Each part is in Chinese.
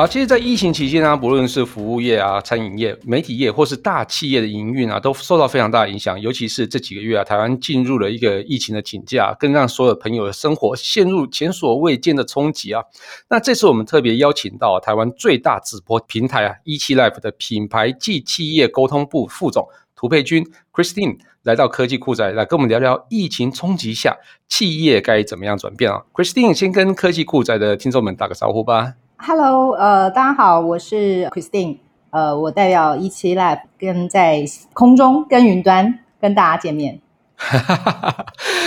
好，其实，在疫情期间呢，不论是服务业啊、餐饮业、媒体业，或是大企业的营运啊，都受到非常大的影响。尤其是这几个月啊，台湾进入了一个疫情的警戒，更让所有朋友的生活陷入前所未见的冲击啊。那这次我们特别邀请到台湾最大直播平台啊，17Live 的品牌暨企业沟通部副总涂佩君 Christine 来到科技酷宅，来跟我们聊聊疫情冲击下企业该怎么样转变啊。Christine 先跟科技酷宅的听众们打个招呼吧。Hello，呃，大家好，我是 Christine，呃，我代表一期 Lab，跟在空中跟云端跟大家见面。哈哈哈哈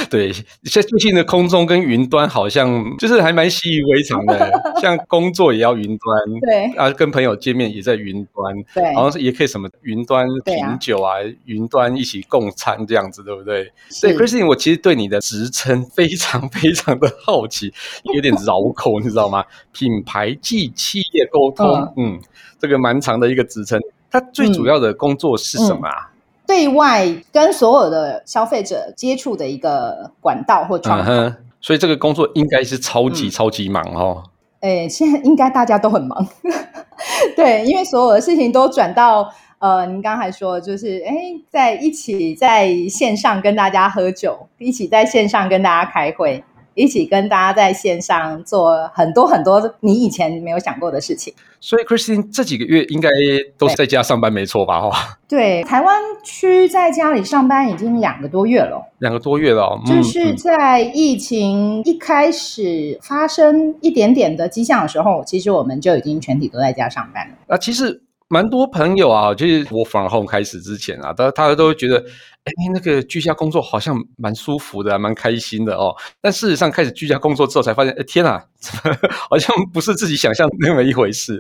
对，像最近的空中跟云端好像就是还蛮习以为常的，像工作也要云端，对啊，跟朋友见面也在云端，对，然后也可以什么云端品酒啊，啊云端一起共餐这样子，对不对？所以 Christine，我其实对你的职称非常非常的好奇，有点绕口，你知道吗？品牌暨企业沟通，嗯，嗯，这个蛮长的一个职称，它最主要的工作是什么啊？对外跟所有的消费者接触的一个管道或窗口，嗯，所以这个工作应该是超级超级忙哦。哎，现在应该大家都很忙，对，因为所有的事情都转到呃，您刚才说就是哎，在一起在线上跟大家喝酒，一起在线上跟大家开会。一起跟大家在线上做很多很多你以前没有想过的事情。所以，Christine 这几个月应该都是在家上班，没错吧？哈。对，台湾区在家里上班已经两个多月了。两个多月了，嗯，就是在疫情一开始发生一点点的迹象的时候，其实我们就已经全体都在家上班了。那其实蛮多朋友啊，就是 Work from home 开始之前啊，他他都会觉得。哎，那个居家工作好像蛮舒服的，蛮开心的哦。但事实上，开始居家工作之后，才发现，哎，天哪，好像不是自己想象的那么一回事。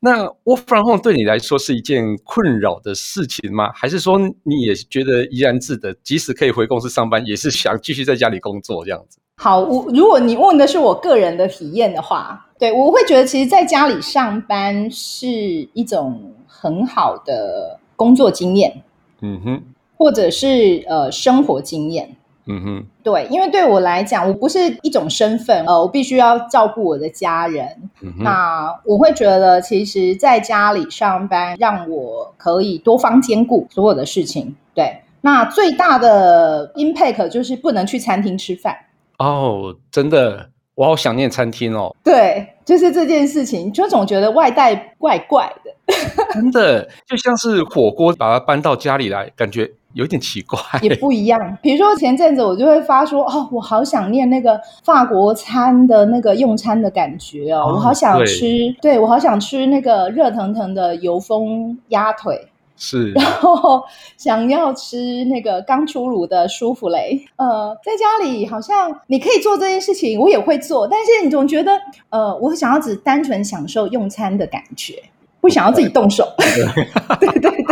那 Work from home 对你来说是一件困扰的事情吗？还是说你也觉得怡然自得，即使可以回公司上班，也是想继续在家里工作这样子？好，我如果你问的是我个人的体验的话，对，我会觉得，其实在家里上班是一种很好的工作经验。嗯哼。或者是呃生活经验，嗯哼，对，因为对我来讲，我不是一种身份，呃，我必须要照顾我的家人，嗯哼，那我会觉得，其实在家里上班，让我可以多方兼顾所有的事情，对，那最大的 impact 就是不能去餐厅吃饭。哦，真的。我好想念餐厅哦！对，就是这件事情，就总觉得外带怪怪的。真的，就像是火锅把它搬到家里来，感觉有点奇怪。也不一样。比如说前阵子我就会发说，哦，我好想念那个法国餐的那个用餐的感觉哦，哦我好想吃，对，对我好想吃那个热腾腾的油封鸭腿。是，然后想要吃那个刚出炉的舒芙蕾，呃，在家里好像你可以做这件事情，我也会做，但是你总觉得，呃，我想要只单纯享受用餐的感觉。不想要自己动手，对。对对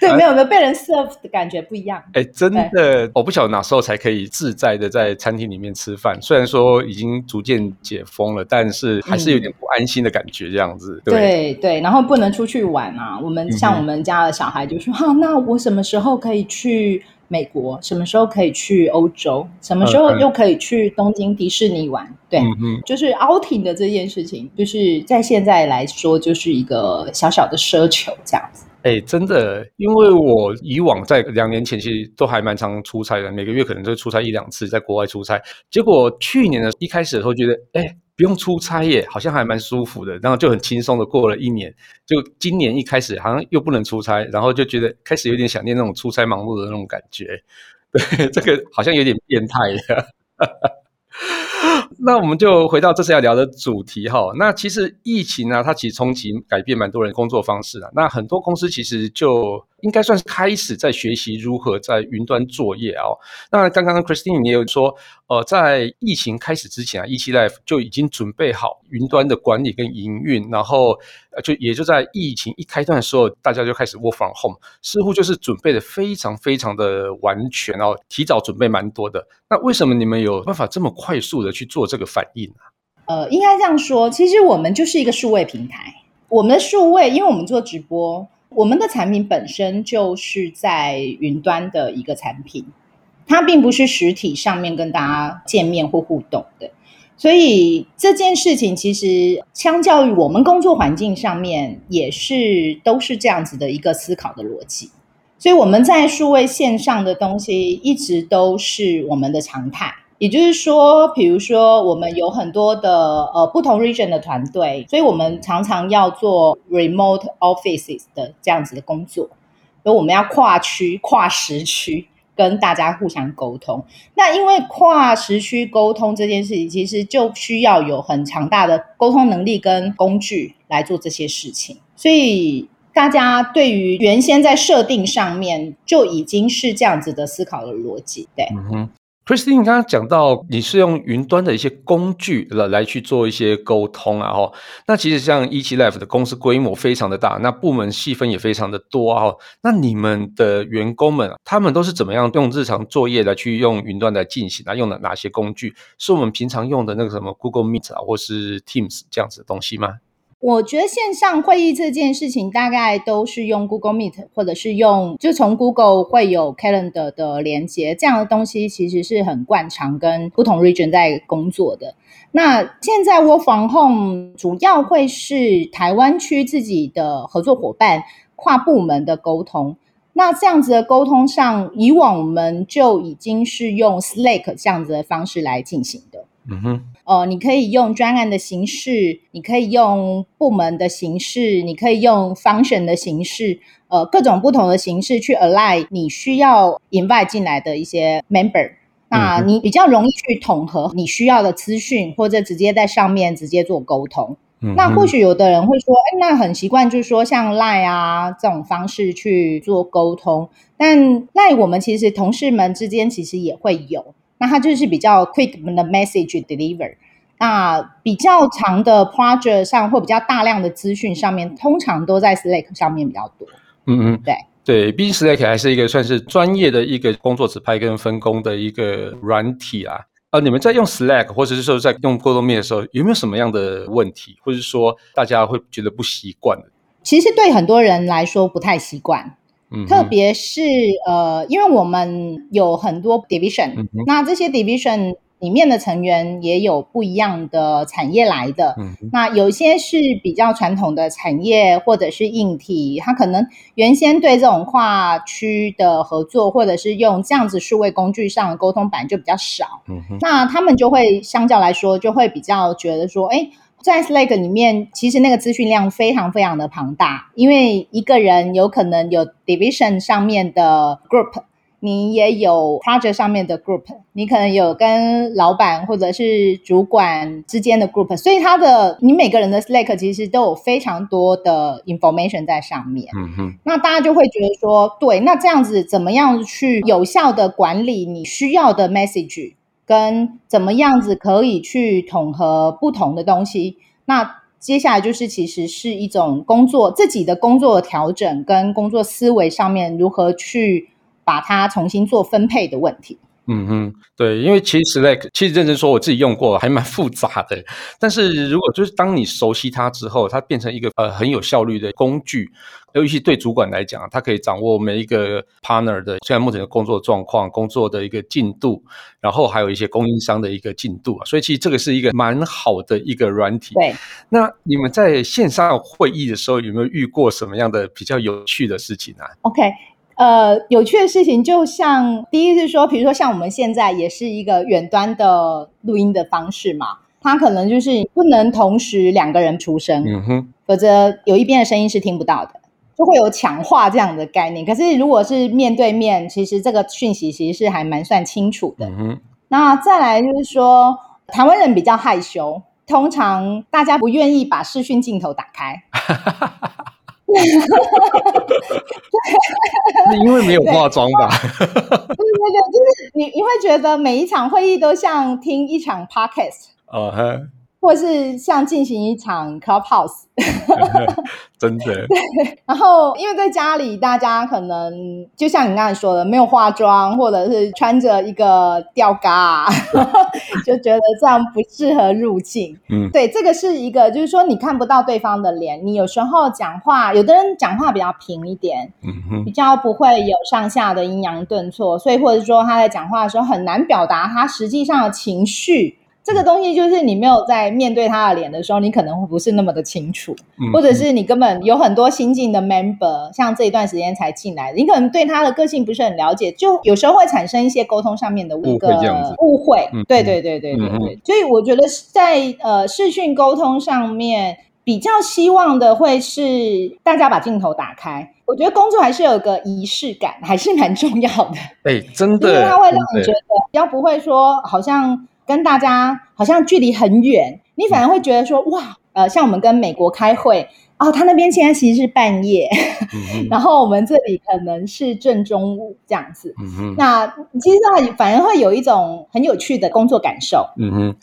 对，对，没有没有被人 serve 的感觉不一样。哎，真的，我不晓得哪时候才可以自在的在餐厅里面吃饭。虽然说已经逐渐解封了，但是还是有点不安心的感觉，这样子。对对，对，然后不能出去玩啊。我们像我们家的小孩就说：“哈、嗯啊，那我什么时候可以去？”美国什么时候可以去欧洲？什么时候又可以去东京迪士尼玩？嗯、对、嗯，就是 outing 的这件事情，就是在现在来说，就是一个小小的奢求这样子。哎、真的，因为我以往在两年前其实都还蛮常出差的，每个月可能就出差一两次，在国外出差。结果去年的一开始的时候觉得，哎、不用出差耶，好像还蛮舒服的，然后就很轻松的过了一年。就今年一开始好像又不能出差，然后就觉得开始有点想念那种出差忙碌的那种感觉。对，这个好像有点变态呀。那我们就回到这次要聊的主题哈。那其实疫情呢、啊，它其实冲击改变蛮多人工作方式的。那很多公司其实就应该算是开始在学习如何在云端作业哦。那刚刚 Christine 也有说，呃，在疫情开始之前啊，17Life 就已经准备好云端的管理跟营运，然后就也就在疫情一开端的时候，大家就开始 work from home，似乎就是准备的非常非常的完全哦，提早准备蛮多的。那为什么你们有办法这么快速的去做这个反应呢？呃，应该这样说，其实我们就是一个数位平台，我们的数位，因为我们做直播。我们的产品本身就是在云端的一个产品，它并不是实体上面跟大家见面或互动的，所以这件事情其实相较于我们工作环境上面，也是都是这样子的一个思考的逻辑，所以我们在数位线上的东西一直都是我们的常态。也就是说，比如说，我们有很多的呃不同 region 的团队，所以我们常常要做 remote offices 的这样子的工作，所以我们要跨区、跨时区跟大家互相沟通。那因为跨时区沟通这件事情，其实就需要有很强大的沟通能力跟工具来做这些事情，所以大家对于原先在设定上面就已经是这样子的思考的逻辑，对。嗯 Christine 刚刚讲到，你是用云端的一些工具来来去做一些沟通啊，哈。那其实像 17Life 的公司规模非常的大，那部门细分也非常的多啊。那你们的员工们，他们都是怎么样用日常作业来去用云端来进行啊？用了哪些工具？是我们平常用的那个什么 Google Meet 啊，或是 Teams 这样子的东西吗？我觉得线上会议这件事情大概都是用 Google Meet，或者是用就从 Google 会有 Calendar 的连接，这样的东西其实是很惯常跟不同 region 在工作的。那现在 Work from Home 主要会是台湾区自己的合作伙伴跨部门的沟通。那这样子的沟通上，以往我们就已经是用 Slack 这样子的方式来进行的。嗯哼，呃，你可以用专案的形式，你可以用部门的形式，你可以用 function 的形式，呃，各种不同的形式去 align 你需要 invite 进来的一些 member，那你比较容易去统合你需要的资讯，或者直接在上面直接做沟通。嗯、那或许有的人会说，哎，那很习惯，就是说像 Line 啊这种方式去做沟通，但 Line 我们其实同事们之间其实也会有。那它就是比较 quick 的 message deliver，那比较长的 project 上或比较大量的资讯上面，通常都在 Slack 上面比较多。嗯嗯，对对，毕竟 Slack 还是一个算是专业的一个工作指派跟分工的一个软体啊。呃，你们在用 Slack 或者是说在用 Google Meet 的时候，有没有什么样的问题，或者是说大家会觉得不习惯的？其实对很多人来说不太习惯。特别是呃，因为我们有很多 division，嗯，那这些 division 里面的成员也有不一样的产业来的。嗯，那有些是比较传统的产业或者是硬体，他可能原先对这种跨区的合作或者是用这样子数位工具上的沟通版就比较少。嗯，那他们就会相较来说就会比较觉得说，哎。在 Slack 里面，其实那个资讯量非常非常的庞大，因为一个人有可能有 division 上面的 group，你也有 project 上面的 group，你可能有跟老板或者是主管之间的 group，所以他的你每个人的 Slack 其实都有非常多的 information 在上面。嗯哼，那大家就会觉得说，对，那这样子怎么样去有效的管理你需要的 message？跟怎么样子可以去统合不同的东西？那接下来就是其实是一种工作自己的工作调整跟工作思维上面如何去把它重新做分配的问题。嗯哼，对，因为其实 Slack 其实认真说，我自己用过，还蛮复杂的。但是如果就是当你熟悉它之后，它变成一个呃很有效率的工具，尤其对主管来讲，它可以掌握每一个 partner 的现在目前的工作状况、工作的一个进度，然后还有一些供应商的一个进度啊。所以其实这个是一个蛮好的一个软体。对，那你们在线上会议的时候有没有遇过什么样的比较有趣的事情啊？OK。呃，有趣的事情，就像第一是说，比如说像我们现在也是一个远端的录音的方式嘛，它可能就是不能同时两个人出声，嗯哼，否则有一边的声音是听不到的，就会有抢话这样的概念。可是如果是面对面，其实这个讯息其实是还蛮算清楚的。嗯哼，那再来就是说，台湾人比较害羞，通常大家不愿意把视讯镜头打开。因为没有化妆吧？对 对对，就是你你会觉得每一场会议都像听一场 podcast。哦呵。或是像进行一场 clubhouse，真的。然后因为在家里，大家可能就像你刚才说的，没有化妆，或者是穿着一个吊嘎，就觉得这样不适合入境。嗯，对，这个是一个，就是说你看不到对方的脸，你有时候讲话，有的人讲话比较平一点，嗯哼，比较不会有上下的阴阳顿挫，所以或者说他在讲话的时候很难表达他实际上的情绪。这个东西就是你没有在面对他的脸的时候，你可能会不是那么的清楚，嗯、或者是你根本有很多新进的 member，像这一段时间才进来的，你可能对他的个性不是很了解，就有时候会产生一些沟通上面的误会，误会。对对对对对对，嗯、所以我觉得在呃视讯沟通上面，比较希望的会是大家把镜头打开。我觉得工作还是有个仪式感，还是蛮重要的。哎，真的，因为它会让你觉得，比较不会说好像。跟大家好像距离很远，你反而会觉得说哇，呃，像我们跟美国开会，哦，他那边现在其实是半夜，嗯、然后我们这里可能是正中午这样子。嗯，那其实它反而会有一种很有趣的工作感受。嗯哼。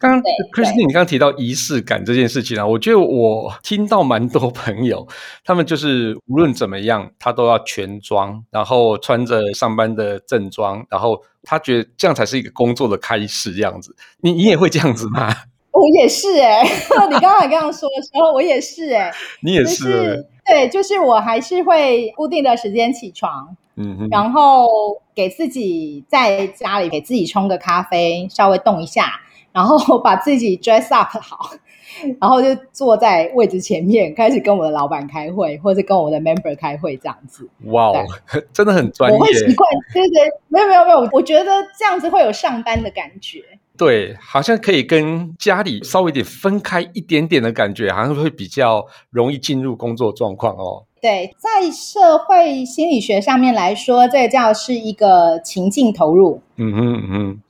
刚刚 Christine，你刚刚提到仪式感这件事情啊，我觉得我听到蛮多朋友，他们就是无论怎么样，他都要全装，然后穿着上班的正装，然后他觉得这样才是一个工作的开始，这样子。你你也会这样子吗？我也是哎、欸，你刚才这样说的时候，我也是哎、欸，你也是、就是、对，就是我还是会固定的时间起床，嗯哼，然后给自己在家里给自己冲个咖啡，稍微动一下。然后把自己 dress up 好，然后就坐在位置前面，开始跟我的老板开会，或者跟我的 member 开会这样子。哇真的很专业。我会习惯，对对，没有没有没有，我觉得这样子会有上班的感觉。对，好像可以跟家里稍微点分开一点点的感觉，好像会比较容易进入工作状况哦。对，在社会心理学上面来说，这个叫是一个情境投入。嗯哼嗯哼。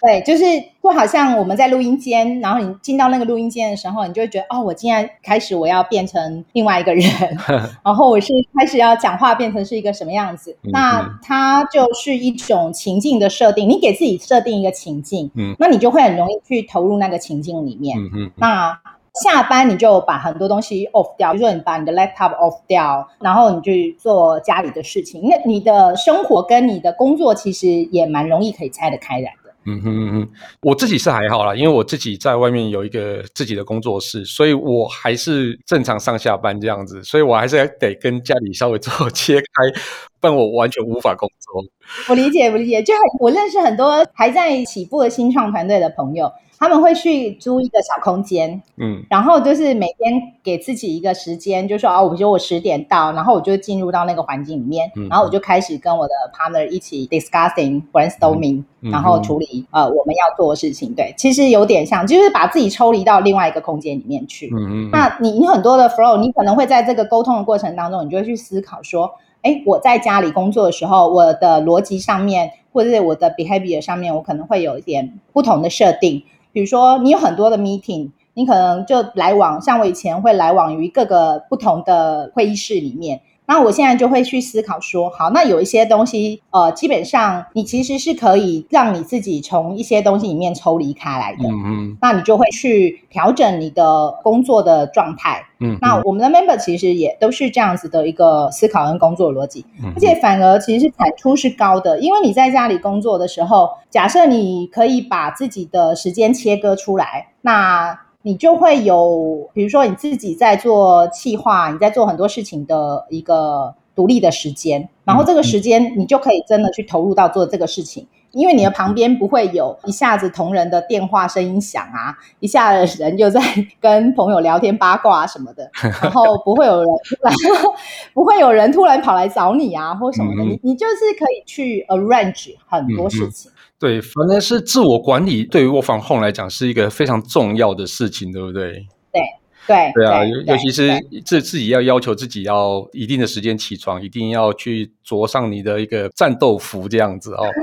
对，就是就好像我们在录音间，然后你进到那个录音间的时候，你就会觉得哦，我竟然开始我要变成另外一个人，然后我是开始要讲话变成是一个什么样子。那它就是一种情境的设定，你给自己设定一个情境，嗯，那你就会很容易去投入那个情境里面。嗯嗯那下班你就把很多东西 off 掉，比如说你把你的 laptop off 掉，然后你去做家里的事情，那你的生活跟你的工作其实也蛮容易可以拆得开来的。嗯哼哼哼，我自己是还好啦，因为我自己在外面有一个自己的工作室，所以我还是正常上下班这样子，所以我还是得跟家里稍微做 切开，不然我完全无法工作。我理解，我理解，就我认识很多还在起步的新创团队的朋友。他们会去租一个小空间，嗯，然后就是每天给自己一个时间，就说啊，我觉得我十点到，然后我就进入到那个环境里面，嗯、然后我就开始跟我的 partner 一起 discussing brainstorming，、嗯、然后处理、嗯、呃我们要做的事情。对，其实有点像，就是把自己抽离到另外一个空间里面去。嗯嗯。那你你很多的 flow，你可能会在这个沟通的过程当中，你就会去思考说，哎，我在家里工作的时候，我的逻辑上面，或者是我的 behavior 上面，我可能会有一点不同的设定。比如说，你有很多的 meeting，你可能就来往，像我以前会来往于各个不同的会议室里面。那我现在就会去思考说，好，那有一些东西，呃，基本上你其实是可以让你自己从一些东西里面抽离开来的。嗯嗯。那你就会去调整你的工作的状态。嗯。那我们的 member 其实也都是这样子的一个思考跟工作逻辑，嗯。而且反而其实是产出是高的，因为你在家里工作的时候，假设你可以把自己的时间切割出来，那。你就会有，比如说你自己在做企划，你在做很多事情的一个独立的时间，然后这个时间你就可以真的去投入到做这个事情，因为你的旁边不会有一下子同仁的电话声音响啊，一下子人就在跟朋友聊天八卦什么的，然后不会有人突然 不会有人突然跑来找你啊或什么的，你你就是可以去 arrange 很多事情。对，反正是自我管理，对于我防控来讲是一个非常重要的事情，对不对？对，对对啊，尤尤其是自自己要要求自己要一定的时间起床，一定要去着上你的一个战斗服这样子哦。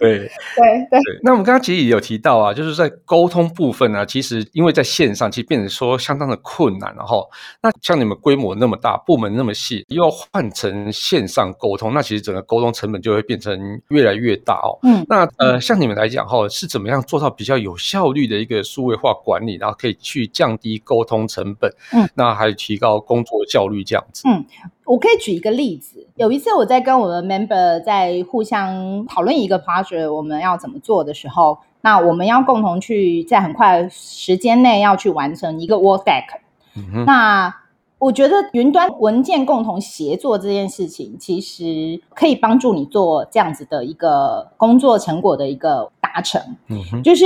对对对对。那我们刚刚其实也有提到啊，就是在沟通部分呢、啊，其实因为在线上，其实变成说相当的困难，然后那像你们规模那么大，部门那么细，又要换成线上沟通，那其实整个沟通成本就会变成越来越大哦。嗯，那呃，像你们来讲哈，是怎么样做到比较有效率的一个数位化管理，然后可以去降低沟通成本，嗯，那还有提高工作效率这样子。嗯，我可以举一个例子，有一次我在跟我的 member 在互相讨论一个 project，我们要怎么做的时候，那我们要共同去在很快时间内要去完成一个 work deck。嗯哼，那我觉得云端文件共同协作这件事情，其实可以帮助你做这样子的一个工作成果的一个达成。嗯哼，就是。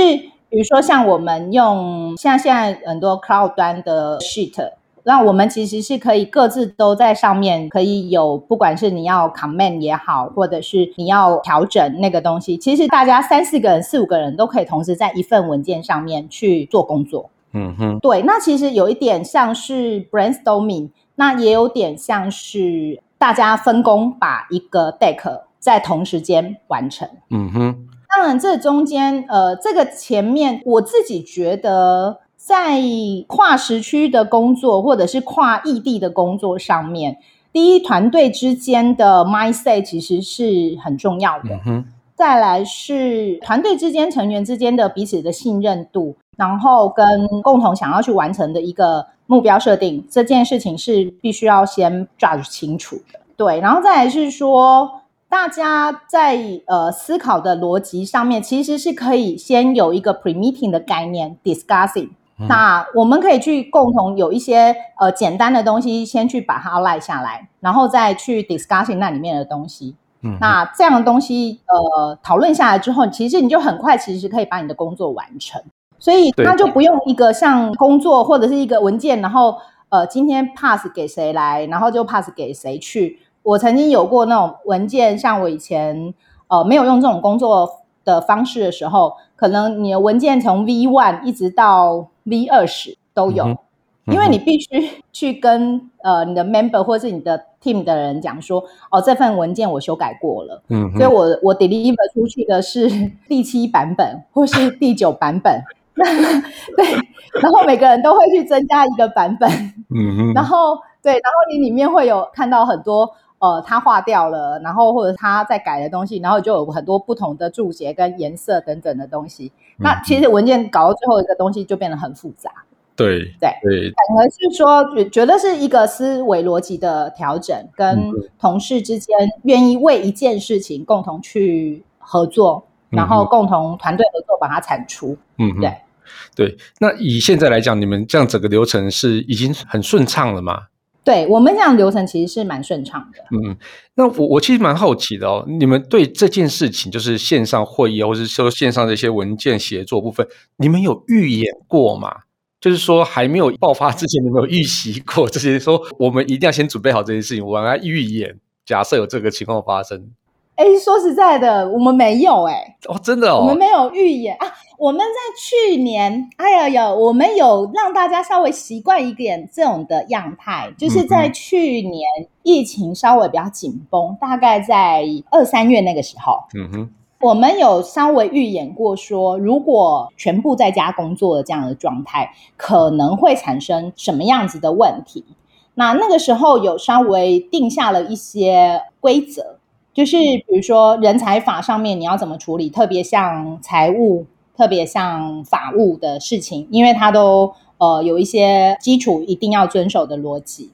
比如说，像我们用像现在很多 cloud 端的 sheet，那我们其实是可以各自都在上面可以有，不管是你要 comment 也好，或者是你要调整那个东西，其实大家三四个人、四五个人都可以同时在一份文件上面去做工作。嗯哼，对，那其实有一点像是 brainstorming，那也有点像是大家分工把一个 deck 在同时间完成。嗯哼。当然，这中间，呃，这个前面，我自己觉得，在跨时区的工作或者是跨异地的工作上面，第一，团队之间的 mindset 其实是很重要的。嗯、再来是团队之间成员之间的彼此的信任度，然后跟共同想要去完成的一个目标设定，这件事情是必须要先 judge 清楚的。对，然后再来是说。大家在呃思考的逻辑上面，其实是可以先有一个 pre-meeting 的概念 discussing，嗯。那我们可以去共同有一些呃简单的东西，先去把它赖下来，然后再去 discussing 那里面的东西。嗯，那这样的东西呃讨论下来之后，其实你就很快其实可以把你的工作完成。所以他就不用一个像工作或者是一个文件，然后呃今天 pass 给谁来，然后就 pass 给谁去。我曾经有过那种文件，像我以前呃没有用这种工作的方式的时候，可能你的文件从 V one 一直到 V 二十都有，因为你必须去跟呃你的 member 或是你的 team 的人讲说，哦这份文件我修改过了，嗯，所以我我 deliver 出去的是第七版本或是第九版本，对，然后每个人都会去增加一个版本，嗯，然后对，然后你里面会有看到很多。呃，他划掉了，然后或者他在改的东西，然后就有很多不同的注解跟颜色等等的东西。嗯、那其实文件搞到最后一个东西就变得很复杂。对对对，反而是说觉觉得是一个思维逻辑的调整，跟同事之间愿意为一件事情共同去合作，嗯、然后共同团队合作把它产出。嗯，对对。那以现在来讲，你们这样整个流程是已经很顺畅了吗？对，我们这样流程其实是蛮顺畅的。嗯，那我我其实蛮好奇的哦，你们对这件事情，就是线上会议，或者是说线上的一些文件协作部分，你们有预演过吗？就是说还没有爆发之前，你们有预习过这些？说我们一定要先准备好这件事情，我们来预演，假设有这个情况发生。哎，说实在的，我们没有哎。哦，真的哦，我们没有预演啊。我们在去年，哎呀呀，我们有让大家稍微习惯一点这种的样态，就是在去年疫情稍微比较紧绷，大概在二三月那个时候，嗯哼，我们有稍微预演过说，如果全部在家工作的这样的状态，可能会产生什么样子的问题。那那个时候有稍微定下了一些规则。就是比如说人才法上面你要怎么处理，特别像财务，特别像法务的事情，因为它都呃有一些基础一定要遵守的逻辑。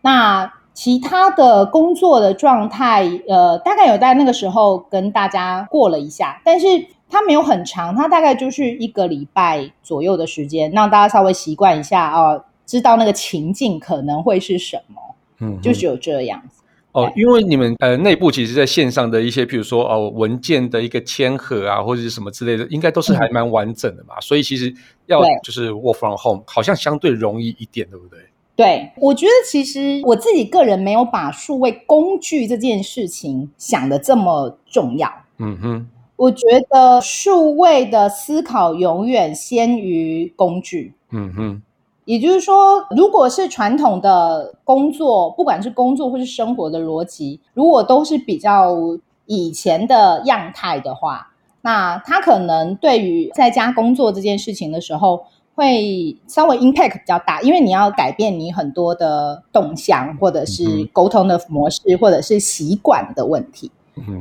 那其他的工作的状态，呃，大概有在那个时候跟大家过了一下，但是它没有很长，它大概就是一个礼拜左右的时间，让大家稍微习惯一下哦，呃，知道那个情境可能会是什么，嗯，就是有这样子。哦，因为你们呃内部其实在线上的一些，譬如说哦文件的一个签核啊，或者是什么之类的，应该都是还蛮完整的嘛。嗯、所以其实要就是 work from home，好像相对容易一点，对不对？对，我觉得其实我自己个人没有把数位工具这件事情想的这么重要。嗯哼，我觉得数位的思考永远先于工具。嗯哼。也就是说，如果是传统的工作，不管是工作或是生活的逻辑，如果都是比较以前的样态的话，那他可能对于在家工作这件事情的时候，会稍微 impact 比较大，因为你要改变你很多的动向，或者是沟通的模式，或者是习惯的问题。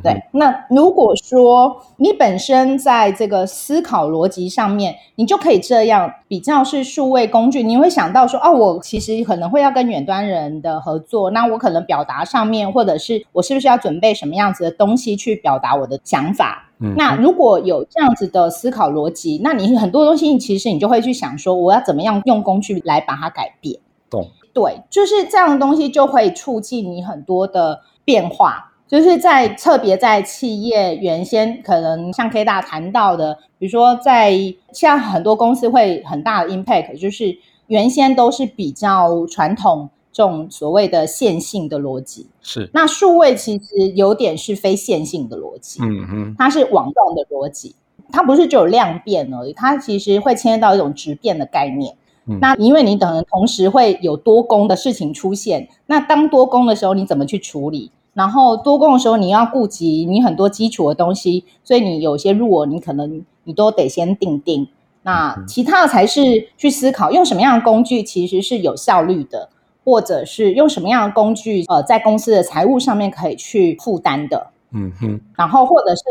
对，那如果说你本身在这个思考逻辑上面，你就可以这样比较是数位工具，你会想到说，哦，我其实可能会要跟远端人的合作，那我可能表达上面，或者是我是不是要准备什么样子的东西去表达我的想法？嗯，那如果有这样子的思考逻辑，那你很多东西其实你就会去想说，我要怎么样用工具来把它改变？懂？对，就是这样的东西就会促进你很多的变化。就是在特别在企业原先可能像 K 大谈到的，比如说在像很多公司会很大的 impact，就是原先都是比较传统这种所谓的线性的逻辑，是那数位其实有点是非线性的逻辑，嗯嗯，它是网状的逻辑，它不是只有量变而已，它其实会牵涉到一种质变的概念。嗯，那因为你等于同时会有多工的事情出现，那当多工的时候，你怎么去处理？然后多工的时候，你要顾及你很多基础的东西，所以你有些入额，你可能你都得先定定。那其他的才是去思考用什么样的工具，其实是有效率的，或者是用什么样的工具，呃，在公司的财务上面可以去负担的。嗯哼。然后或者是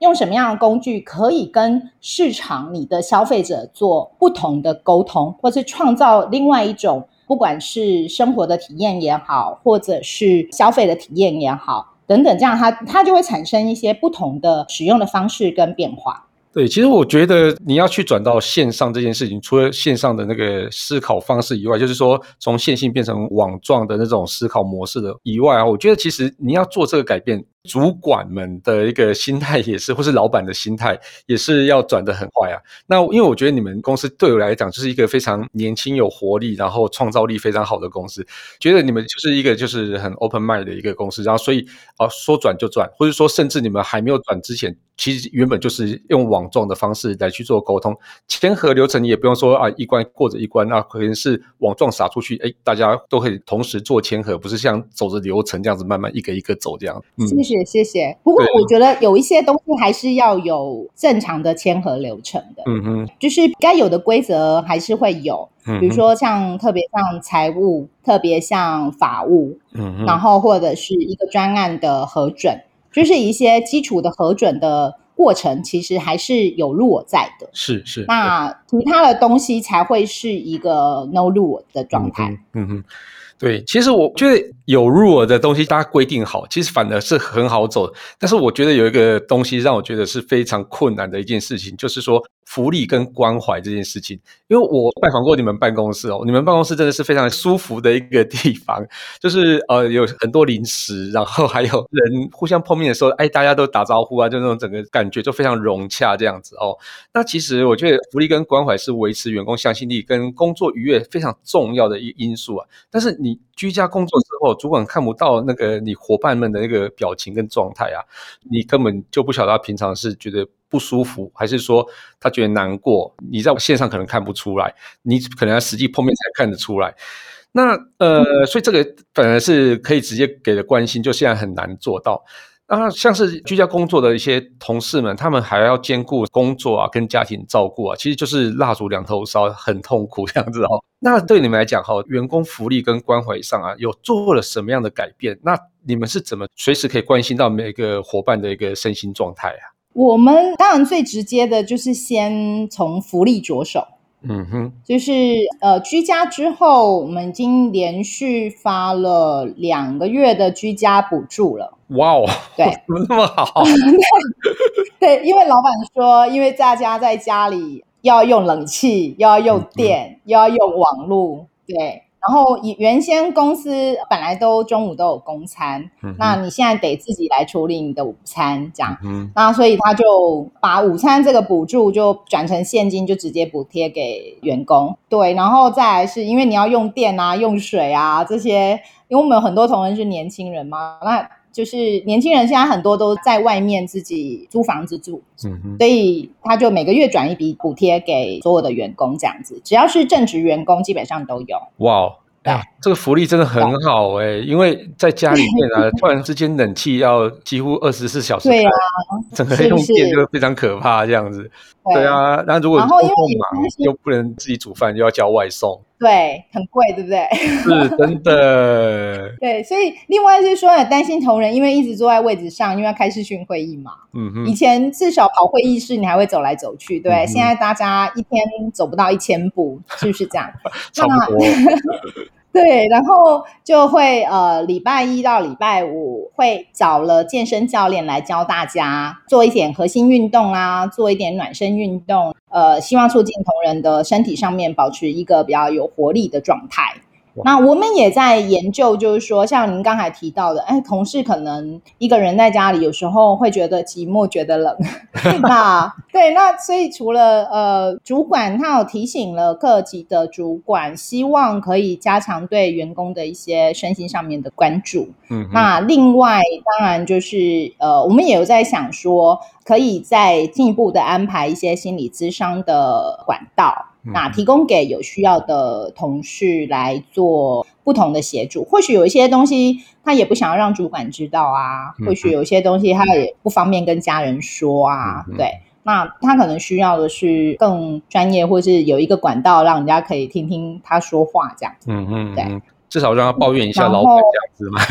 用什么样的工具可以跟市场你的消费者做不同的沟通，或是创造另外一种。不管是生活的体验也好，或者是消费的体验也好，等等，这样它它就会产生一些不同的使用的方式跟变化。对，其实我觉得你要去转到线上这件事情，除了线上的那个思考方式以外，就是说从线性变成网状的那种思考模式的以外啊，我觉得其实你要做这个改变。主管们的一个心态也是，或是老板的心态也是要转得很快啊。那因为我觉得你们公司对我来讲就是一个非常年轻、有活力，然后创造力非常好的公司。觉得你们就是一个就是很 open mind 的一个公司，然后所以啊说转就转，或者说甚至你们还没有转之前，其实原本就是用网状的方式来去做沟通，签核流程你也不用说啊一关过着一关，那可能是网状撒出去，哎，大家都可以同时做签核，不是像走着流程这样子慢慢一个一个走这样。嗯。谢谢。不过我觉得有一些东西还是要有正常的签合流程的。嗯哼，就是该有的规则还是会有。嗯，比如说像特别像财务，特别像法务。嗯，然后或者是一个专案的核准，就是一些基础的核准的过程，其实还是有路我在的。是是。那其他的东西才会是一个 no 路我的状态。嗯哼。嗯哼对，其实我觉得有 rule 的东西，大家规定好，其实反而是很好走。但是我觉得有一个东西让我觉得是非常困难的一件事情，就是说。福利跟关怀这件事情，因为我拜访过你们办公室哦，你们办公室真的是非常舒服的一个地方，就是呃有很多零食，然后还有人互相碰面的时候，哎，大家都打招呼啊，就那种整个感觉就非常融洽这样子哦。那其实我觉得福利跟关怀是维持员工向心力跟工作愉悦非常重要的一因素啊。但是你居家工作之后，主管看不到那个你伙伴们的那个表情跟状态啊，你根本就不晓得他平常是觉得。不舒服，还是说他觉得难过？你在线上可能看不出来，你可能要实际碰面才看得出来。那呃，所以这个本来是可以直接给的关心，就现在很难做到。那像是居家工作的一些同事们，他们还要兼顾工作啊，跟家庭照顾啊，其实就是蜡烛两头烧，很痛苦这样子哦。那对你们来讲哈，员工福利跟关怀上啊，有做了什么样的改变？那你们是怎么随时可以关心到每个伙伴的一个身心状态啊？我们当然最直接的就是先从福利着手，嗯哼，就是呃居家之后，我们已经连续发了两个月的居家补助了。哇哦，对，怎么那么好？对，因为老板说，因为大家在家里要用冷气，又要用电，嗯、又要用网络，对。然后以原先公司本来都中午都有公餐，嗯，那你现在得自己来处理你的午餐，这样，嗯，那所以他就把午餐这个补助就转成现金，就直接补贴给员工。对，然后再来是因为你要用电啊、用水啊这些，因为我们有很多同仁是年轻人嘛，那就是年轻人现在很多都在外面自己租房子住，嗯，所以他就每个月转一笔补贴给所有的员工，这样子，只要是正职员工，基本上都有。哇。啊，这个福利真的很好哎、欸，因为在家里面啊，突然之间冷气要几乎二十四小时，对啊，整个用电就非常可怕这样子。对啊，那如果又不能自己煮饭，又要叫外送，对，很贵，对不对？是真的。对，所以另外是说，也担心同仁，因为一直坐在位置上，因为要开视讯会议嘛。嗯哼。以前至少跑会议室，你还会走来走去，对。嗯、现在大家一天走不到一千步，是不是这样？差不多。对，然后就会呃，礼拜一到礼拜五会找了健身教练来教大家做一点核心运动啊，做一点暖身运动，呃，希望促进同仁的身体上面保持一个比较有活力的状态。那我们也在研究，就是说，像您刚才提到的，哎，同事可能一个人在家里，有时候会觉得寂寞，觉得冷。那对，那所以除了呃，主管他有提醒了各级的主管，希望可以加强对员工的一些身心上面的关注。嗯，那另外当然就是呃，我们也有在想说，可以再进一步的安排一些心理咨商的管道。那提供给有需要的同事来做不同的协助，或许有一些东西他也不想要让主管知道啊，或许有一些东西他也不方便跟家人说啊，对，那他可能需要的是更专业，或是有一个管道让人家可以听听他说话这样子，嗯嗯，对，至少让他抱怨一下老板这样子嘛，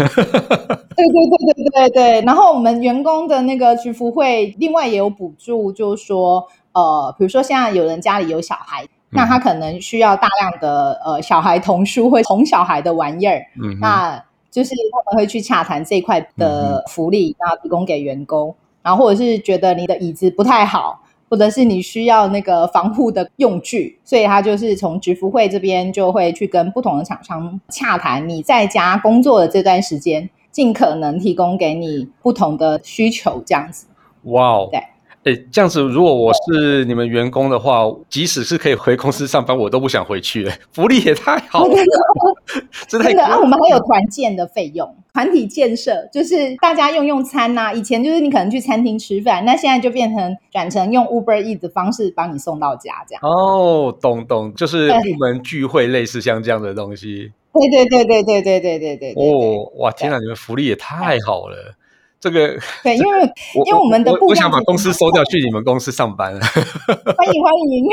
对对对对对对，然后我们员工的那个居服会另外也有补助，就是说呃，比如说现在有人家里有小孩。那他可能需要大量的呃小孩童书或哄小孩的玩意儿，嗯，那就是他们会去洽谈这一块的福利，然后提供给员工，然后或者是觉得你的椅子不太好，或者是你需要那个防护的用具，所以他就是从职福会这边就会去跟不同的厂商洽谈，你在家工作的这段时间，尽可能提供给你不同的需求，这样子。哇哦，对。哎，这样子，如果我是你们员工的话，即使是可以回公司上班，我都不想回去。福利也太好了，真的。啊，我们还有团建的费用，团体建设，就是大家用用餐呐、啊。以前就是你可能去餐厅吃饭，那现在就变成转成用 Uber Eats 的方式帮你送到家，这样。哦，懂懂，就是部门聚会类似像这样的东西。对对对对对对对对对。哦，哇，天哪，你们福利也太好了。这个 对，因为因为我们的我，我想把公司收掉，去你们公司上班。欢迎欢迎，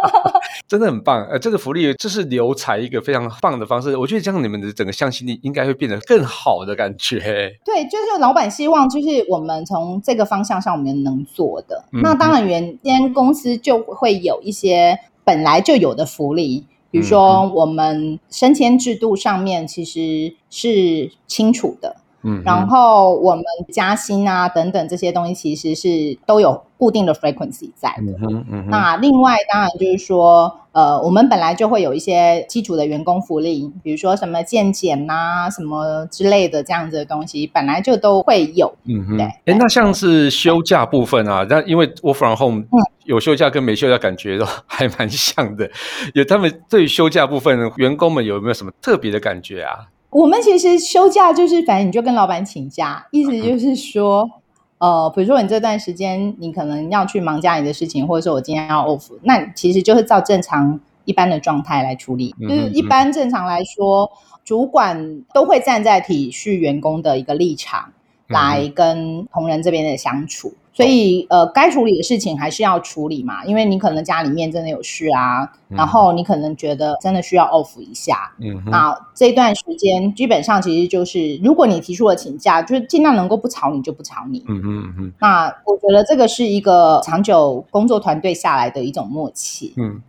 真的很棒。呃，这个福利这是留才一个非常棒的方式。我觉得这样你们的整个向心力应该会变得更好的感觉。对，就是老板希望就是我们从这个方向上我们能做的。嗯、那当然，原先公司就会有一些本来就有的福利，比如说我们升迁制度上面其实是清楚的。嗯，然后我们加薪啊等等这些东西，其实是都有固定的 frequency 在的。嗯哼，嗯。那另外当然就是说，呃，我们本来就会有一些基础的员工福利，比如说什么健检呐、什么之类的这样子的东西，本来就都会有。嗯哼。对。哎，那像是休假部分啊，那因为 work from home，有休假跟没休假感觉都还蛮像的。有他们对于休假部分，员工们有没有什么特别的感觉啊？我们其实休假就是，反正你就跟老板请假，意思就是说，呃，比如说你这段时间你可能要去忙家里的事情，或者说我今天要 off，那其实就是照正常一般的状态来处理。嗯、就是一般正常来说，主管都会站在体恤员工的一个立场来跟同仁这边的相处。所以，呃，该处理的事情还是要处理嘛，因为你可能家里面真的有事啊，嗯、然后你可能觉得真的需要 off 一下，嗯，那这段时间基本上其实就是，如果你提出了请假，就是尽量能够不吵你就不吵你，嗯嗯嗯，那我觉得这个是一个长久工作团队下来的一种默契，嗯。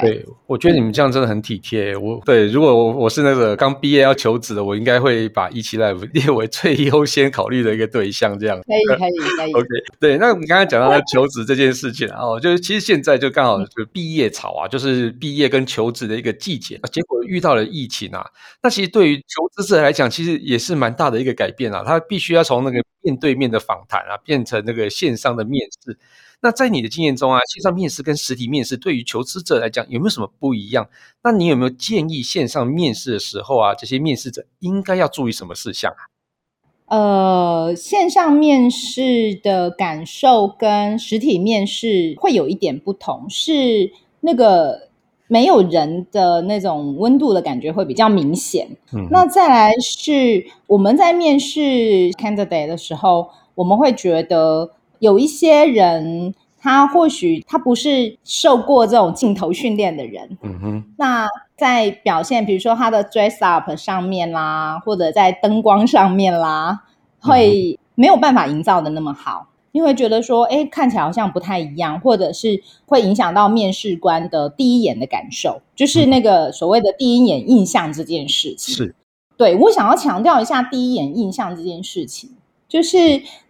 对，我觉得你们这样真的很体贴。我对，如果我我是那个刚毕业要求职的，我应该会把一期 live 列为最优先考虑的一个对象。这样可以可以可以。OK，对，那我们刚刚讲到的求职这件事情哦，就是其实现在就刚好就毕业潮啊，就是毕业跟求职的一个季节。结果遇到了疫情啊，那其实对于求职者来讲，其实也是蛮大的一个改变啊。他必须要从那个面对面的访谈啊，变成那个线上的面试。那在你的经验中啊，线上面试跟实体面试对于求职者来讲有没有什么不一样？那你有没有建议线上面试的时候啊，这些面试者应该要注意什么事项啊？呃，线上面试的感受跟实体面试会有一点不同，是那个没有人的那种温度的感觉会比较明显。嗯，那再来是我们在面试 candidate 的时候，我们会觉得有一些人。他或许他不是受过这种镜头训练的人，嗯哼。那在表现，比如说他的 dress up 上面啦，或者在灯光上面啦，会没有办法营造的那么好。你会觉得说，哎，看起来好像不太一样，或者是会影响到面试官的第一眼的感受，就是那个所谓的第一眼印象这件事情。是，对，我想要强调一下第一眼印象这件事情，就是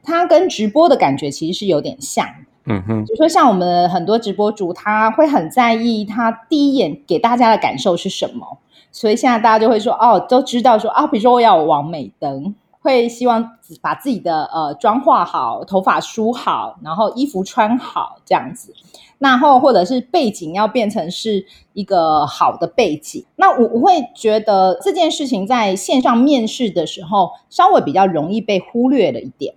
它跟直播的感觉其实是有点像。嗯哼，就说像我们很多直播主，他会很在意他第一眼给大家的感受是什么，所以现在大家就会说，哦，都知道说啊，比如说我要王美灯，会希望把自己的呃妆化好，头发梳好，然后衣服穿好这样子，然后或者是背景要变成是一个好的背景，那我我会觉得这件事情在线上面试的时候稍微比较容易被忽略了一点。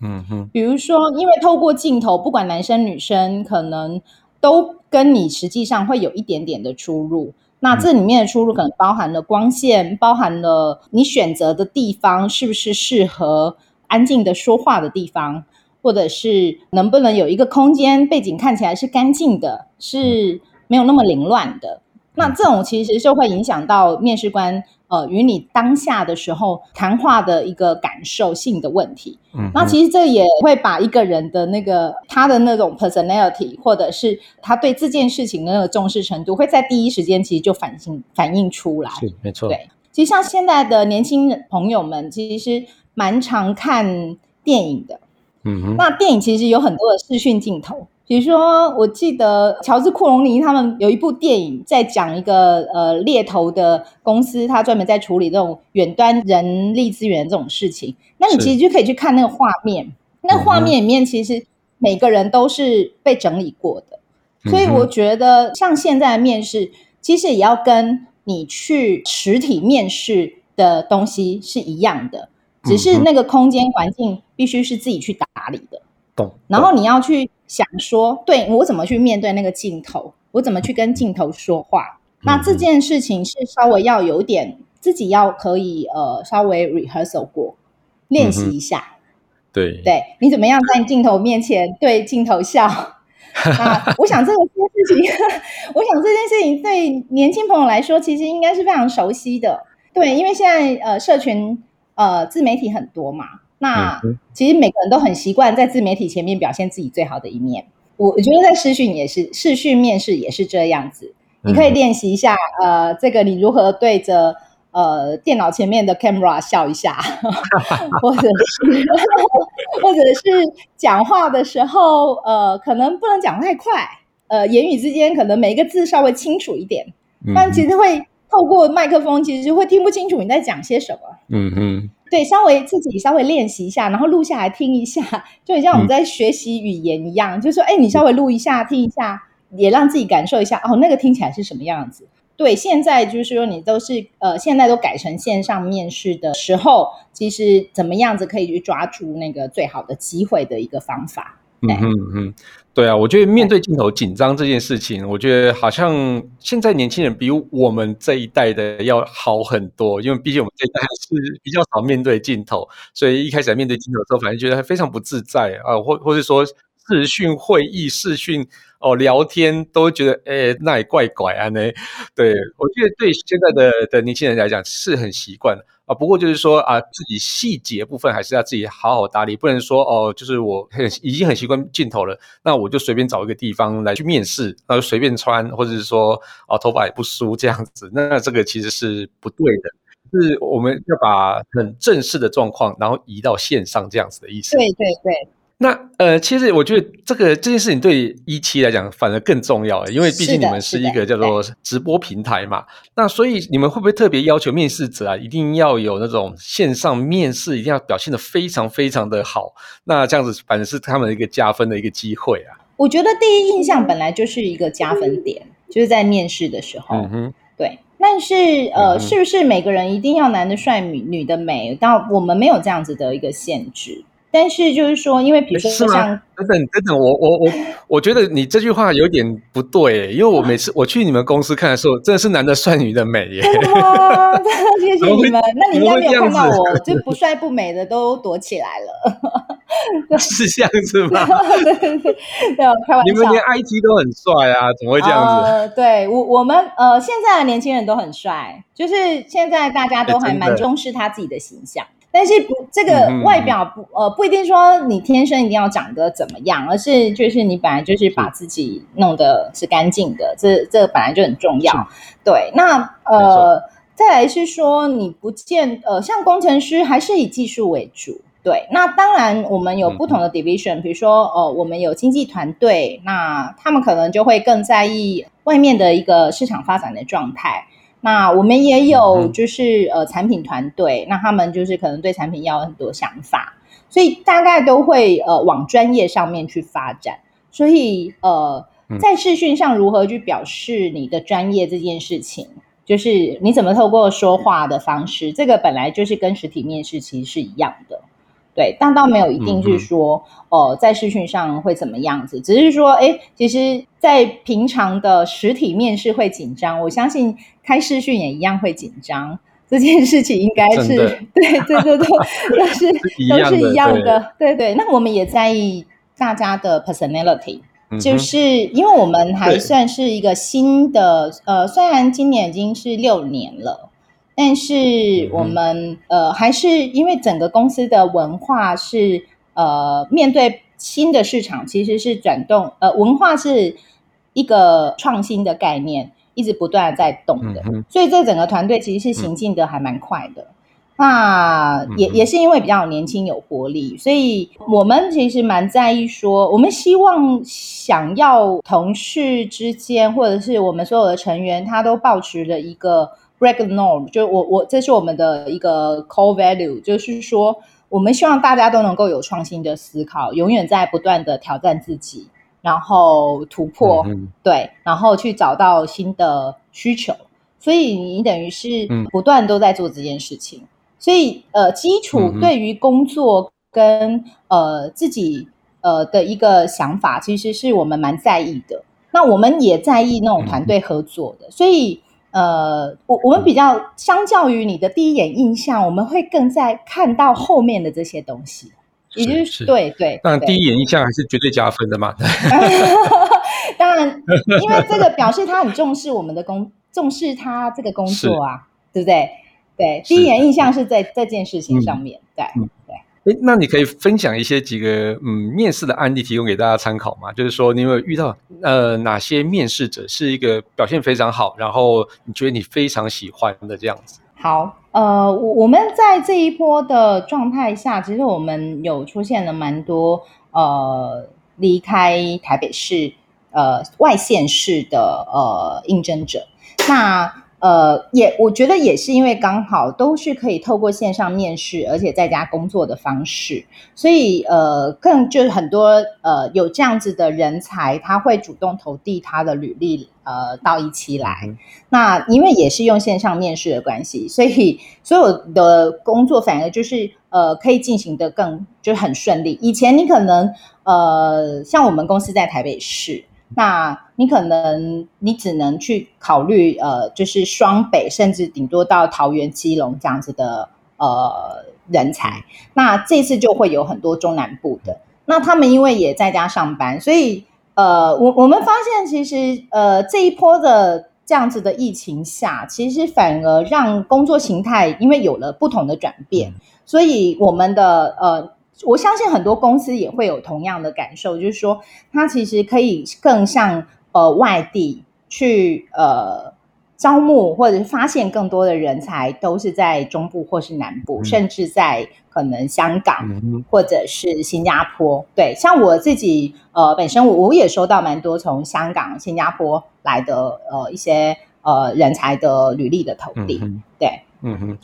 嗯哼，比如说，因为透过镜头，不管男生女生，可能都跟你实际上会有一点点的出入。那这里面的出入可能包含了光线，包含了你选择的地方是不是适合安静的说话的地方，或者是能不能有一个空间背景看起来是干净的，是没有那么凌乱的。那这种其实就会影响到面试官。呃，与你当下的时候谈话的一个感受性的问题，嗯，那其实这也会把一个人的那个他的那种 personality，或者是他对这件事情的那个重视程度，会在第一时间其实就反映反映出来。是，没错。对，其实像现在的年轻人朋友们，其实蛮常看电影的。嗯哼，那电影其实有很多的视讯镜头。比如说，我记得乔治·库隆尼他们有一部电影，在讲一个呃猎头的公司，他专门在处理这种远端人力资源这种事情。那你其实就可以去看那个画面，那画面里面其实每个人都是被整理过的。所以我觉得，像现在的面试，其实也要跟你去实体面试的东西是一样的，只是那个空间环境必须是自己去打理的。然后你要去想说，对，我怎么去面对那个镜头，我怎么去跟镜头说话？那这件事情是稍微要有点自己要可以呃稍微 rehearsal 过，练习一下。对对，你怎么样在镜头面前对镜头笑？啊，我想这个事情，我想这件事情对年轻朋友来说，其实应该是非常熟悉的。对，因为现在呃社群呃自媒体很多嘛。那其实每个人都很习惯在自媒体前面表现自己最好的一面。我我觉得在试训也是，试训面试也是这样子。你可以练习一下，呃，这个你如何对着呃电脑前面的 camera 笑一下，或者是 或者是讲话的时候，呃，可能不能讲太快，呃，言语之间可能每一个字稍微清楚一点，但其实会透过麦克风，其实会听不清楚你在讲些什么。嗯哼。对，稍微自己稍微练习一下，然后录下来听一下，就很像我们在学习语言一样，嗯、就是说，哎，你稍微录一下，听一下，也让自己感受一下，哦，那个听起来是什么样子？对，现在就是说，你都是呃，现在都改成线上面试的时候，其实怎么样子可以去抓住那个最好的机会的一个方法。嗯嗯嗯。对啊，我觉得面对镜头紧张这件事情，我觉得好像现在年轻人比我们这一代的要好很多，因为毕竟我们这一代是 比较少面对镜头，所以一开始面对镜头的时候，反正觉得非常不自在啊，或或是说视讯会议、视讯哦聊天，都觉得哎那也怪怪啊呢。对，我觉得对现在的的年轻人来讲是很习惯。啊，不过就是说啊，自己细节部分还是要自己好好打理，不能说哦，就是我很已经很习惯镜头了，那我就随便找一个地方来去面试，然后随便穿，或者是说啊，头发也不梳这样子，那这个其实是不对的，是我们要把很正式的状况，然后移到线上这样子的意思。对对对。那呃，其实我觉得这个这件事情对一期来讲反而更重要，因为毕竟你们是一个叫做直播平台嘛。那所以你们会不会特别要求面试者啊，一定要有那种线上面试，一定要表现的非常非常的好？那这样子反正是他们的一个加分的一个机会啊。我觉得第一印象本来就是一个加分点，就是在面试的时候。嗯哼，对。但是呃，嗯、是不是每个人一定要男的帅、女女的美？但我们没有这样子的一个限制。但是就是说，因为比如说像等等等等，我我我我觉得你这句话有点不对，因为我每次我去你们公司看的时候，真的是男的帅、女的美耶。真的吗？谢谢你们。那你应该没有看到我，就不帅不美的都躲起来了。是这样子吗？对对对，开玩笑。你们连 IT 都很帅啊，怎么会这样子？呃、对我我们呃，现在的年轻人都很帅，就是现在大家都还蛮重视他自己的形象。但是不，这个外表不呃不一定说你天生一定要长得怎么样，而是就是你本来就是把自己弄得是干净的，这这本来就很重要。对，那呃再来是说你不见呃像工程师还是以技术为主。对，那当然我们有不同的 division，比如说呃我们有经济团队，那他们可能就会更在意外面的一个市场发展的状态。那我们也有就是呃产品团队，那他们就是可能对产品要有很多想法，所以大概都会呃往专业上面去发展。所以呃在视讯上如何去表示你的专业这件事情，就是你怎么透过说话的方式，这个本来就是跟实体面试其实是一样的。对，但倒没有一定是说，哦、嗯呃，在视讯上会怎么样子，只是说，哎，其实，在平常的实体面试会紧张，我相信开视讯也一样会紧张。这件事情应该是，对对对对，都是都是一样的，对 对。那我们也在意大家的 personality，、嗯、就是因为我们还算是一个新的，呃，虽然今年已经是六年了。但是我们、嗯、呃还是因为整个公司的文化是呃面对新的市场其实是转动呃文化是一个创新的概念，一直不断的在动的，嗯、所以这整个团队其实是行进的还蛮快的。嗯、那也也是因为比较年轻有活力，所以我们其实蛮在意说，我们希望想要同事之间或者是我们所有的成员，他都保持了一个。Break the norm，就我我这是我们的一个 core value，就是说我们希望大家都能够有创新的思考，永远在不断的挑战自己，然后突破，嗯、对，然后去找到新的需求。所以你等于是不断都在做这件事情。嗯、所以呃，基础对于工作跟、嗯、呃自己呃的一个想法，其实是我们蛮在意的。那我们也在意那种团队合作的，嗯、所以。呃，我我们比较相较于你的第一眼印象，我们会更在看到后面的这些东西，也就是，是对对。当然，第一眼印象还是绝对加分的嘛。当然，因为这个表示他很重视我们的工，重视他这个工作啊，对不对？对，第一眼印象是在这件事情上面，嗯、对。嗯那你可以分享一些几个嗯面试的案例，提供给大家参考吗？就是说，你有没有遇到呃哪些面试者是一个表现非常好，然后你觉得你非常喜欢的这样子？好，呃，我我们在这一波的状态下，其实我们有出现了蛮多呃离开台北市呃外县市的呃应征者，那。呃，也我觉得也是因为刚好都是可以透过线上面试，而且在家工作的方式，所以呃，更就是很多呃有这样子的人才，他会主动投递他的履历呃到一期来。嗯、那因为也是用线上面试的关系，所以所有的工作反而就是呃可以进行的更就是很顺利。以前你可能呃像我们公司在台北市。那你可能你只能去考虑呃，就是双北，甚至顶多到桃园、基隆这样子的呃人才。那这次就会有很多中南部的，那他们因为也在家上班，所以呃，我我们发现其实呃这一波的这样子的疫情下，其实反而让工作形态因为有了不同的转变，所以我们的呃。我相信很多公司也会有同样的感受，就是说，它其实可以更像呃外地去呃招募或者是发现更多的人才，都是在中部或是南部，嗯、甚至在可能香港或者是新加坡。嗯、对，像我自己呃本身我我也收到蛮多从香港、新加坡来的呃一些呃人才的履历的投递。嗯、对，嗯哼。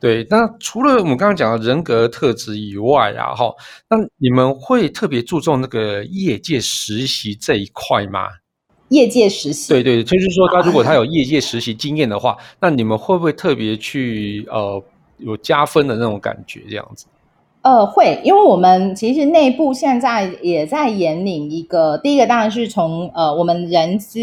对，那除了我们刚刚讲的人格特质以外啊，哈，那你们会特别注重那个业界实习这一块吗？业界实习。对对，就是说他如果他有业界实习经验的话，那你们会不会特别去呃有加分的那种感觉这样子？呃，会，因为我们其实内部现在也在引领一个，第一个当然是从呃我们人资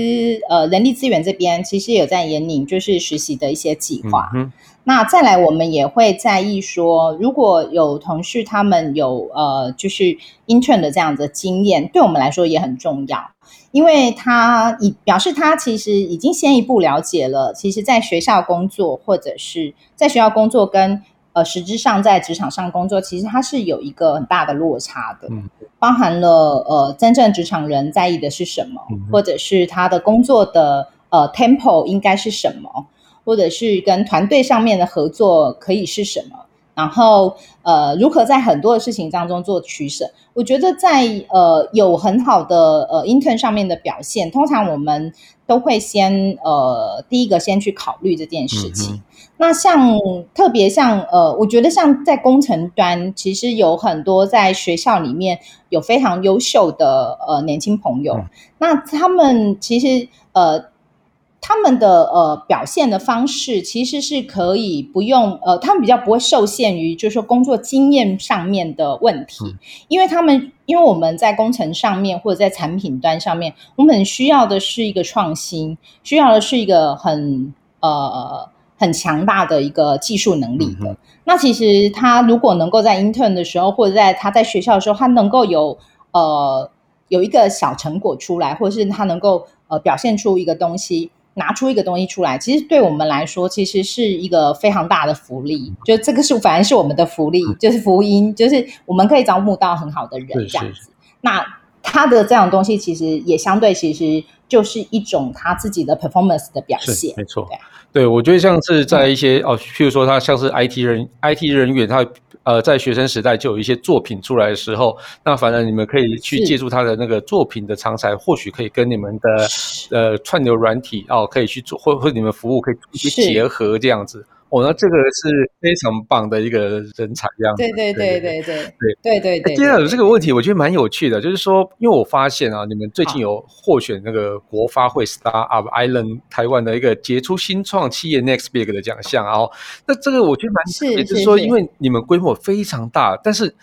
呃人力资源这边，其实也有在引领就是实习的一些计划。嗯，那再来，我们也会在意说，如果有同事他们有呃就是 intern 的这样的经验，对我们来说也很重要，因为他已表示他其实已经先一步了解了，其实在学校工作或者是在学校工作跟。呃，实质上在职场上工作，其实它是有一个很大的落差的，嗯、包含了呃，真正职场人在意的是什么，嗯、或者是他的工作的呃 tempo 应该是什么，或者是跟团队上面的合作可以是什么，然后呃，如何在很多的事情当中做取舍。我觉得在呃有很好的呃 intern 上面的表现，通常我们都会先呃第一个先去考虑这件事情。嗯那像特别像呃，我觉得像在工程端，其实有很多在学校里面有非常优秀的呃年轻朋友。嗯、那他们其实呃，他们的呃表现的方式其实是可以不用呃，他们比较不会受限于就是说工作经验上面的问题，嗯、因为他们因为我们在工程上面或者在产品端上面，我们需要的是一个创新，需要的是一个很呃。很强大的一个技术能力的。嗯、那其实他如果能够在 intern 的时候，或者在他在学校的时候，他能够有呃有一个小成果出来，或者是他能够呃表现出一个东西，拿出一个东西出来，其实对我们来说，其实是一个非常大的福利。就这个是反而是我们的福利，嗯、就是福音，就是我们可以招募到很好的人这样子。那他的这样东西，其实也相对其实就是一种他自己的 performance 的表现，没错。对，我觉得像是在一些、嗯、哦，譬如说他像是 IT 人、IT 人员，他呃在学生时代就有一些作品出来的时候，那反正你们可以去借助他的那个作品的长才，或许可以跟你们的呃串流软体哦，可以去做，或或你们服务可以去结合这样子。哦，那这个是非常棒的一个人才，这样子。对对对对对对对对对。接下来有这个问题，我觉得蛮有趣的，就是说，因为我发现啊，你们最近有获选那个国发会 Startup Island 台湾的一个杰出新创企业 Next Big 的奖项啊。那这个我觉得蛮是，也，就是说，因为你们规模非常大，但是。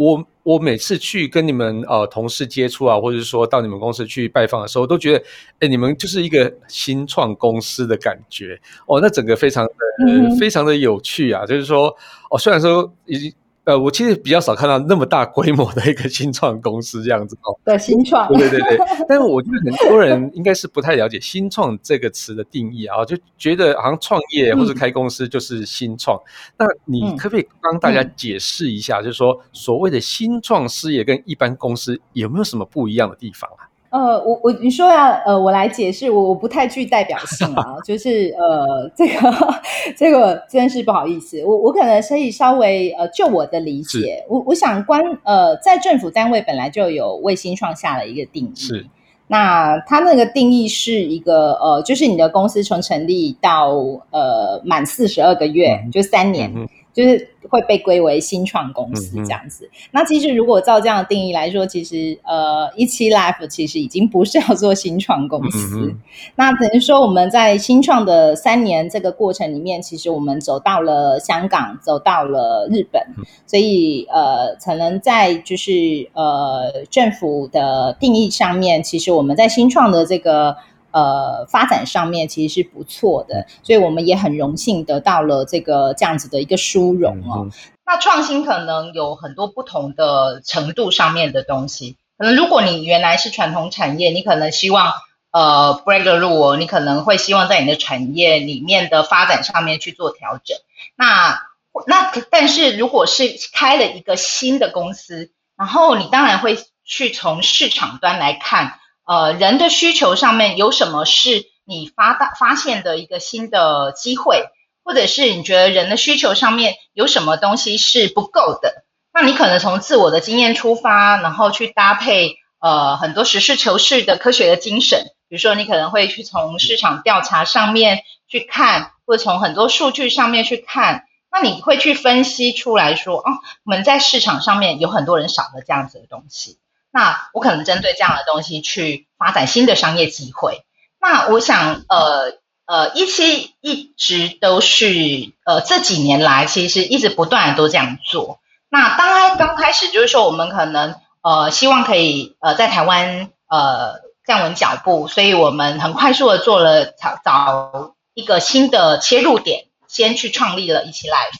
我我每次去跟你们呃同事接触啊，或者是说到你们公司去拜访的时候，都觉得，哎，你们就是一个新创公司的感觉哦，那整个非常的、呃、非常的有趣啊，就是说，哦，虽然说已经。呃，我其实比较少看到那么大规模的一个新创公司这样子哦。对，新创。对对对对。但是我觉得很多人应该是不太了解“新创”这个词的定义啊，就觉得好像创业或者开公司就是新创。嗯、那你可不可以帮大家解释一下，嗯、就是说所谓的新创事业跟一般公司有没有什么不一样的地方啊？呃，我我你说要呃，我来解释，我我不太具代表性啊，就是呃，这个 这个真是不好意思，我我可能可以稍微呃，就我的理解，我我想关呃，在政府单位本来就有为新创下了一个定义，是，那它那个定义是一个呃，就是你的公司从成立到呃满四十二个月，嗯、就三年。嗯就是会被归为新创公司这样子。嗯、那其实如果照这样的定义来说，其实呃一期 Life 其实已经不是要做新创公司。嗯、那等于说我们在新创的三年这个过程里面，其实我们走到了香港，走到了日本。嗯、所以呃，可能在就是呃政府的定义上面，其实我们在新创的这个。呃，发展上面其实是不错的，所以我们也很荣幸得到了这个这样子的一个殊荣哦。嗯、那创新可能有很多不同的程度上面的东西，可能如果你原来是传统产业，你可能希望呃 break the rule，你可能会希望在你的产业里面的发展上面去做调整。那那但是如果是开了一个新的公司，然后你当然会去从市场端来看。呃，人的需求上面有什么是你发大发现的一个新的机会，或者是你觉得人的需求上面有什么东西是不够的？那你可能从自我的经验出发，然后去搭配呃很多实事求是的科学的精神，比如说你可能会去从市场调查上面去看，或者从很多数据上面去看，那你会去分析出来说，哦，我们在市场上面有很多人少了这样子的东西。那我可能针对这样的东西去发展新的商业机会。那我想，呃呃，一期一直都是呃这几年来，其实一直不断的都这样做。那当然刚开始就是说，我们可能呃希望可以呃在台湾呃站稳脚步，所以我们很快速的做了找找一个新的切入点，先去创立了一期 Life。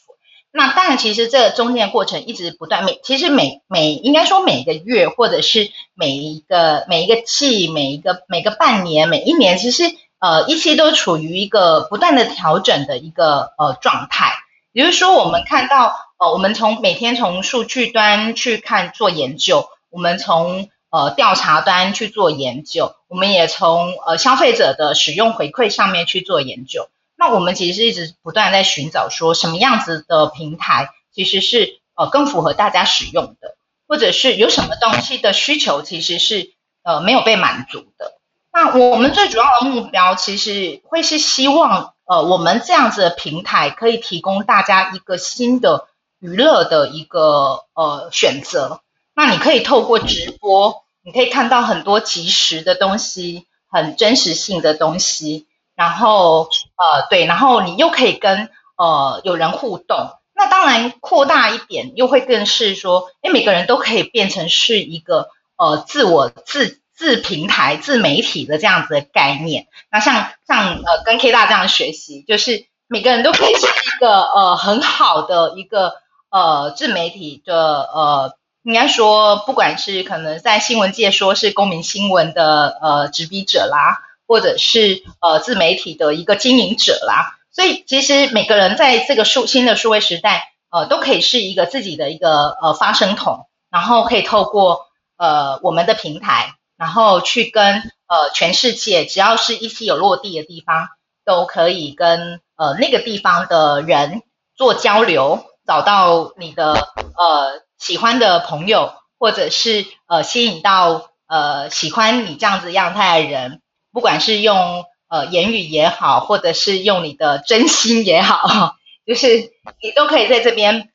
那当然，其实这中间的过程一直不断，每其实每每应该说每个月或者是每一个每一个季，每一个每个半年，每一年，其实呃一期都处于一个不断的调整的一个呃状态。比如说，我们看到呃，我们从每天从数据端去看做研究，我们从呃调查端去做研究，我们也从呃消费者的使用回馈上面去做研究。那我们其实是一直不断在寻找，说什么样子的平台其实是呃更符合大家使用的，或者是有什么东西的需求其实是呃没有被满足的。那我们最主要的目标其实会是希望呃我们这样子的平台可以提供大家一个新的娱乐的一个呃选择。那你可以透过直播，你可以看到很多即时的东西，很真实性的东西。然后，呃，对，然后你又可以跟呃有人互动，那当然扩大一点，又会更是说，哎，每个人都可以变成是一个呃自我自自平台、自媒体的这样子的概念。那像像呃跟 K 大这样学习，就是每个人都可以是一个 呃很好的一个呃自媒体的呃，应该说不管是可能在新闻界说是公民新闻的呃执笔者啦。或者是呃自媒体的一个经营者啦，所以其实每个人在这个数新的数位时代，呃，都可以是一个自己的一个呃发声筒，然后可以透过呃我们的平台，然后去跟呃全世界只要是一期有落地的地方，都可以跟呃那个地方的人做交流，找到你的呃喜欢的朋友，或者是呃吸引到呃喜欢你这样子样态的人。不管是用呃言语也好，或者是用你的真心也好，就是你都可以在这边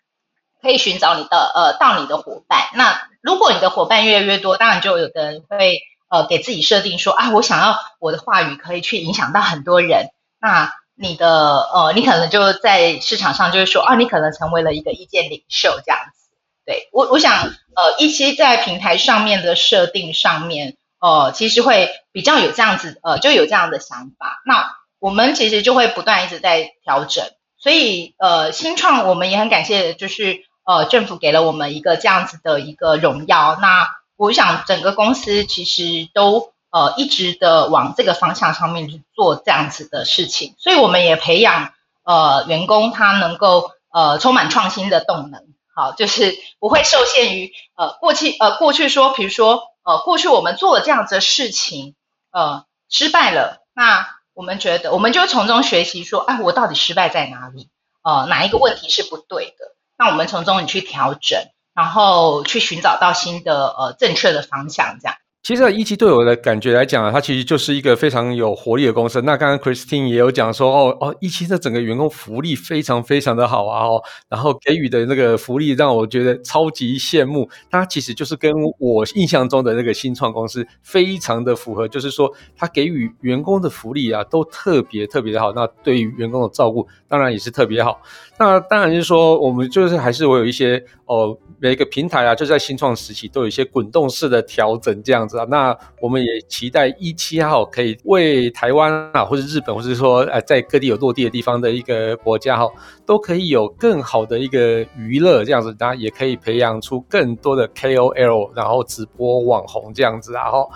可以寻找你的呃到你的伙伴。那如果你的伙伴越来越多，当然就有的人会呃给自己设定说啊，我想要我的话语可以去影响到很多人。那你的呃你可能就在市场上就是说啊，你可能成为了一个意见领袖这样子。对，我我想呃一些在平台上面的设定上面。呃，其实会比较有这样子，呃，就有这样的想法。那我们其实就会不断一直在调整，所以呃，新创我们也很感谢，就是呃，政府给了我们一个这样子的一个荣耀。那我想整个公司其实都呃一直的往这个方向上面去做这样子的事情，所以我们也培养呃员工他能够呃充满创新的动能，好，就是不会受限于呃过去呃过去说，比如说。呃，过去我们做了这样子的事情，呃，失败了，那我们觉得，我们就从中学习，说，哎，我到底失败在哪里？呃，哪一个问题是不对的？那我们从中你去调整，然后去寻找到新的呃正确的方向，这样。其实，一期对我的感觉来讲啊，它其实就是一个非常有活力的公司。那刚刚 Christine 也有讲说，哦哦，一期的整个员工福利非常非常的好啊，哦，然后给予的那个福利让我觉得超级羡慕。它其实就是跟我印象中的那个新创公司非常的符合，就是说，它给予员工的福利啊，都特别特别的好。那对于员工的照顾，当然也是特别好。那当然就是说，我们就是还是我有一些哦，每一个平台啊，就在新创时期都有一些滚动式的调整这样子那我们也期待一期号可以为台湾啊，或者日本，或者说呃，在各地有落地的地方的一个国家哈，都可以有更好的一个娱乐这样子，当然也可以培养出更多的 KOL，然后直播网红这样子啊。哈，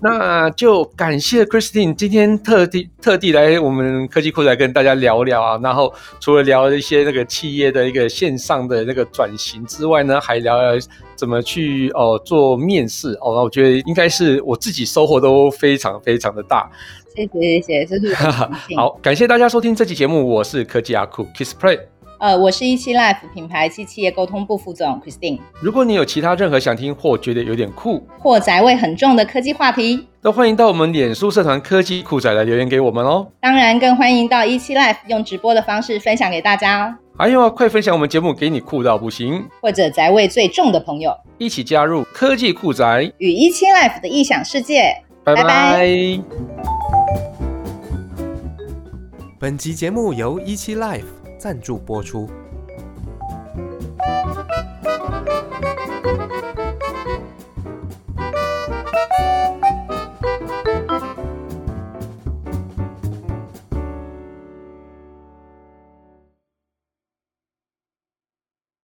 那就感谢 Christine 今天特地特地来我们科技库来跟大家聊聊啊。然后除了聊一些。那个企业的一个线上的那个转型之外呢，还聊聊怎么去哦做面试哦，那我觉得应该是我自己收获都非常非常的大。谢谢谢谢，这是 好，感谢大家收听这期节目，我是科技阿酷 Kissplay。呃，我是一期 Life 品牌及企业沟通部副总 Christine。如果你有其他任何想听或觉得有点酷或宅味很重的科技话题，都欢迎到我们脸书社团科技酷仔来留言给我们哦。当然，更欢迎到一期 Life 用直播的方式分享给大家哦。还有啊，快分享我们节目给你酷到不行，或者宅味最重的朋友，一起加入科技酷宅与一期 Life 的异想世界。拜拜。拜拜本集节目由一期 Life 赞助播出。